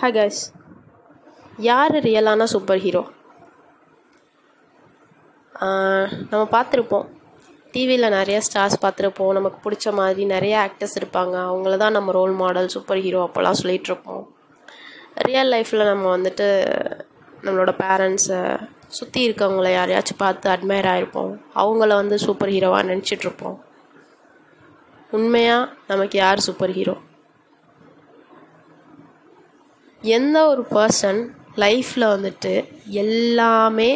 ஹகஸ் guys யார் ரியலான super hero நம்ம பார்த்துருப்போம். டிவியில் நிறைய ஸ்டார்ஸ் பார்த்துருப்போம். நமக்கு பிடிச்ச மாதிரி நிறைய ஆக்டர்ஸ் இருப்பாங்க. அவங்கள தான் நம்ம ரோல் மாடல் சூப்பர் ஹீரோ அப்போல்லாம் சொல்லிகிட்ருப்போம் ரியல் லைஃப்பில் நம்ம வந்துட்டு நம்மளோட பேரண்ட்ஸை சுற்றி இருக்கவங்கள யாரையாச்சும் பார்த்து அட்மையர் ஆகிருப்போம் அவங்கள வந்து சூப்பர் ஹீரோவாக நினச்சிட்ருப்போம் உண்மையாக நமக்கு யார் சூப்பர் ஹீரோ எந்த ஒரு பர்சன் லைஃப்பில் வந்துட்டு எல்லாமே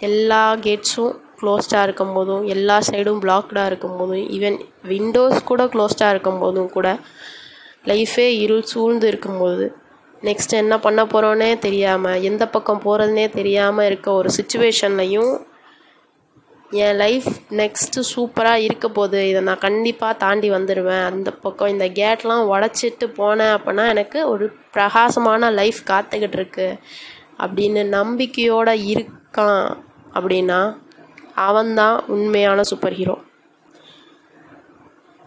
எல்லா கேட்ஸும் க்ளோஸ்டாக இருக்கும் போதும் எல்லா சைடும் பிளாக்டாக இருக்கும் போதும் ஈவன் விண்டோஸ் கூட க்ளோஸ்டாக இருக்கும் போதும் கூட லைஃபே இருள் சூழ்ந்து இருக்கும்போது நெக்ஸ்ட் என்ன பண்ண போகிறோன்னே தெரியாமல் எந்த பக்கம் போகிறதுனே தெரியாமல் இருக்க ஒரு சுச்சுவேஷன்லையும் என் லைஃப் நெக்ஸ்ட்டு சூப்பராக இருக்க போகுது இதை நான் கண்டிப்பாக தாண்டி வந்துடுவேன் அந்த பக்கம் இந்த கேட்லாம் உடச்சிட்டு போனேன் அப்படின்னா எனக்கு ஒரு பிரகாசமான லைஃப் காத்துக்கிட்டு இருக்கு அப்படின்னு நம்பிக்கையோடு இருக்கான் அப்படின்னா அவன்தான் உண்மையான சூப்பர் ஹீரோ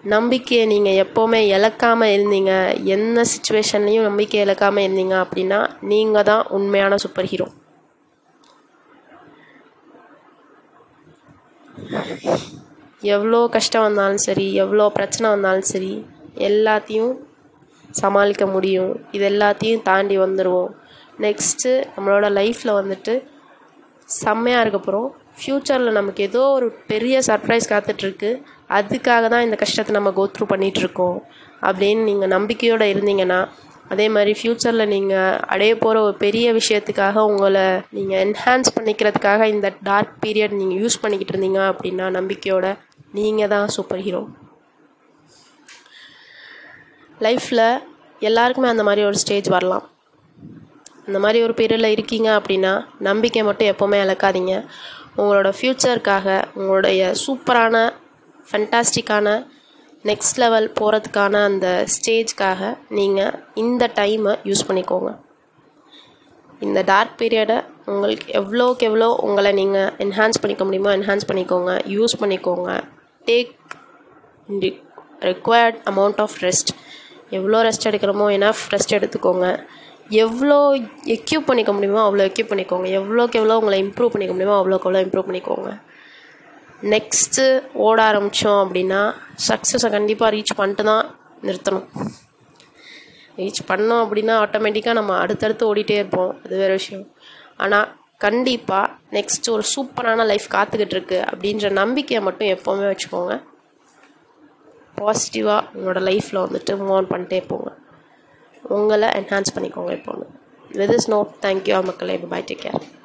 நம்பிக்கையை நீங்கள் எப்போவுமே இழக்காமல் இருந்தீங்க. என்ன சுச்சுவேஷன்லேயும் நம்பிக்கை இழக்காமல் இருந்தீங்க அப்படின்னா நீங்கள் தான் உண்மையான சூப்பர் ஹீரோ எவ்வளோ கஷ்டம் வந்தாலும் சரி எவ்வளோ பிரச்சனை வந்தாலும் சரி எல்லாத்தையும் சமாளிக்க முடியும். இது எல்லாத்தையும் தாண்டி வந்துடுவோம் நெக்ஸ்ட்டு நம்மளோட லைஃப்பில் வந்துட்டு செம்மையாக இருக்க போகிறோம் ஃப்யூச்சரில் நமக்கு ஏதோ ஒரு பெரிய சர்ப்ரைஸ் காத்துட்ருக்கு. அதுக்காக தான் இந்த கஷ்டத்தை நம்ம கோத்ரூ பண்ணிகிட்ருக்கோம் அப்படின்னு நீங்கள் நம்பிக்கையோடு இருந்தீங்கன்னா அதே மாதிரி ஃப்யூச்சரில் நீங்கள் அடைய போகிற ஒரு பெரிய விஷயத்துக்காக உங்களை நீங்கள் என்ஹான்ஸ் பண்ணிக்கிறதுக்காக இந்த டார்க் பீரியட் நீங்கள் யூஸ் பண்ணிக்கிட்டு இருந்தீங்க அப்படின்னா நம்பிக்கையோட நீங்கள் தான் சூப்பர் ஹீரோ லைஃப்பில் எல்லாருக்குமே அந்த மாதிரி ஒரு ஸ்டேஜ் வரலாம். அந்த மாதிரி ஒரு பீரியடில் இருக்கீங்க அப்படின்னா நம்பிக்கை மட்டும் எப்போவுமே இழக்காதீங்க. உங்களோட ஃப்யூச்சருக்காக உங்களுடைய சூப்பரான ஃபென்டாஸ்டிக்கான நெக்ஸ்ட் லெவல் போகிறதுக்கான அந்த ஸ்டேஜ்க்காக நீங்கள் இந்த டைமை யூஸ் பண்ணிக்கோங்க. இந்த டார்க் பீரியடை உங்களுக்கு எவ்வளோக்கு எவ்வளோ உங்களை நீங்கள் என்ஹான்ஸ் பண்ணிக்க முடியுமோ என்ஹான்ஸ் பண்ணிக்கோங்க யூஸ் பண்ணிக்கோங்க. Take required amount of rest எவ்வளோ ரெஸ்ட் எடுக்கிறோமோ எனாஃப் ரெஸ்ட் எடுத்துக்கோங்க. எவ்வளோ எக்யூப் பண்ணிக்க முடியுமோ அவ்வளோ எக்யூப் பண்ணிக்கோங்க. எவ்வளோக்கு எவ்வளோ உங்களை இம்ப்ரூவ் பண்ணிக்க முடியுமோ அவ்வளோக்கு எவ்வளோ இம்ப்ரூவ் பண்ணிக்கோங்க. நெக்ஸ்ட்டு ஓட ஆரம்பித்தோம் அப்படின்னா சக்ஸஸை கண்டிப்பாக ரீச் பண்ணிட்டு தான் நிறுத்தணும். ரீச் பண்ணோம் அப்படின்னா ஆட்டோமேட்டிக்காக நம்ம அடுத்தடுத்து ஓடிட்டே இருப்போம். அது வேறு விஷயம். ஆனால் கண்டிப்பாக நெக்ஸ்ட் ஒரு சூப்பரான லைஃப் காத்துக்கிட்டு இருக்கு அப்படின்ற நம்பிக்கையை மட்டும் எப்போவுமே வச்சுக்கோங்க. பாசிட்டிவாக உங்களோட லைஃப்பில் வந்துட்டு மூவ் ஆன் பண்ணிட்டே போங்க. உங்களை என்ஹான்ஸ் பண்ணிக்கோங்க எப்போவுமே. With is no thank you மக்களே. Bye take care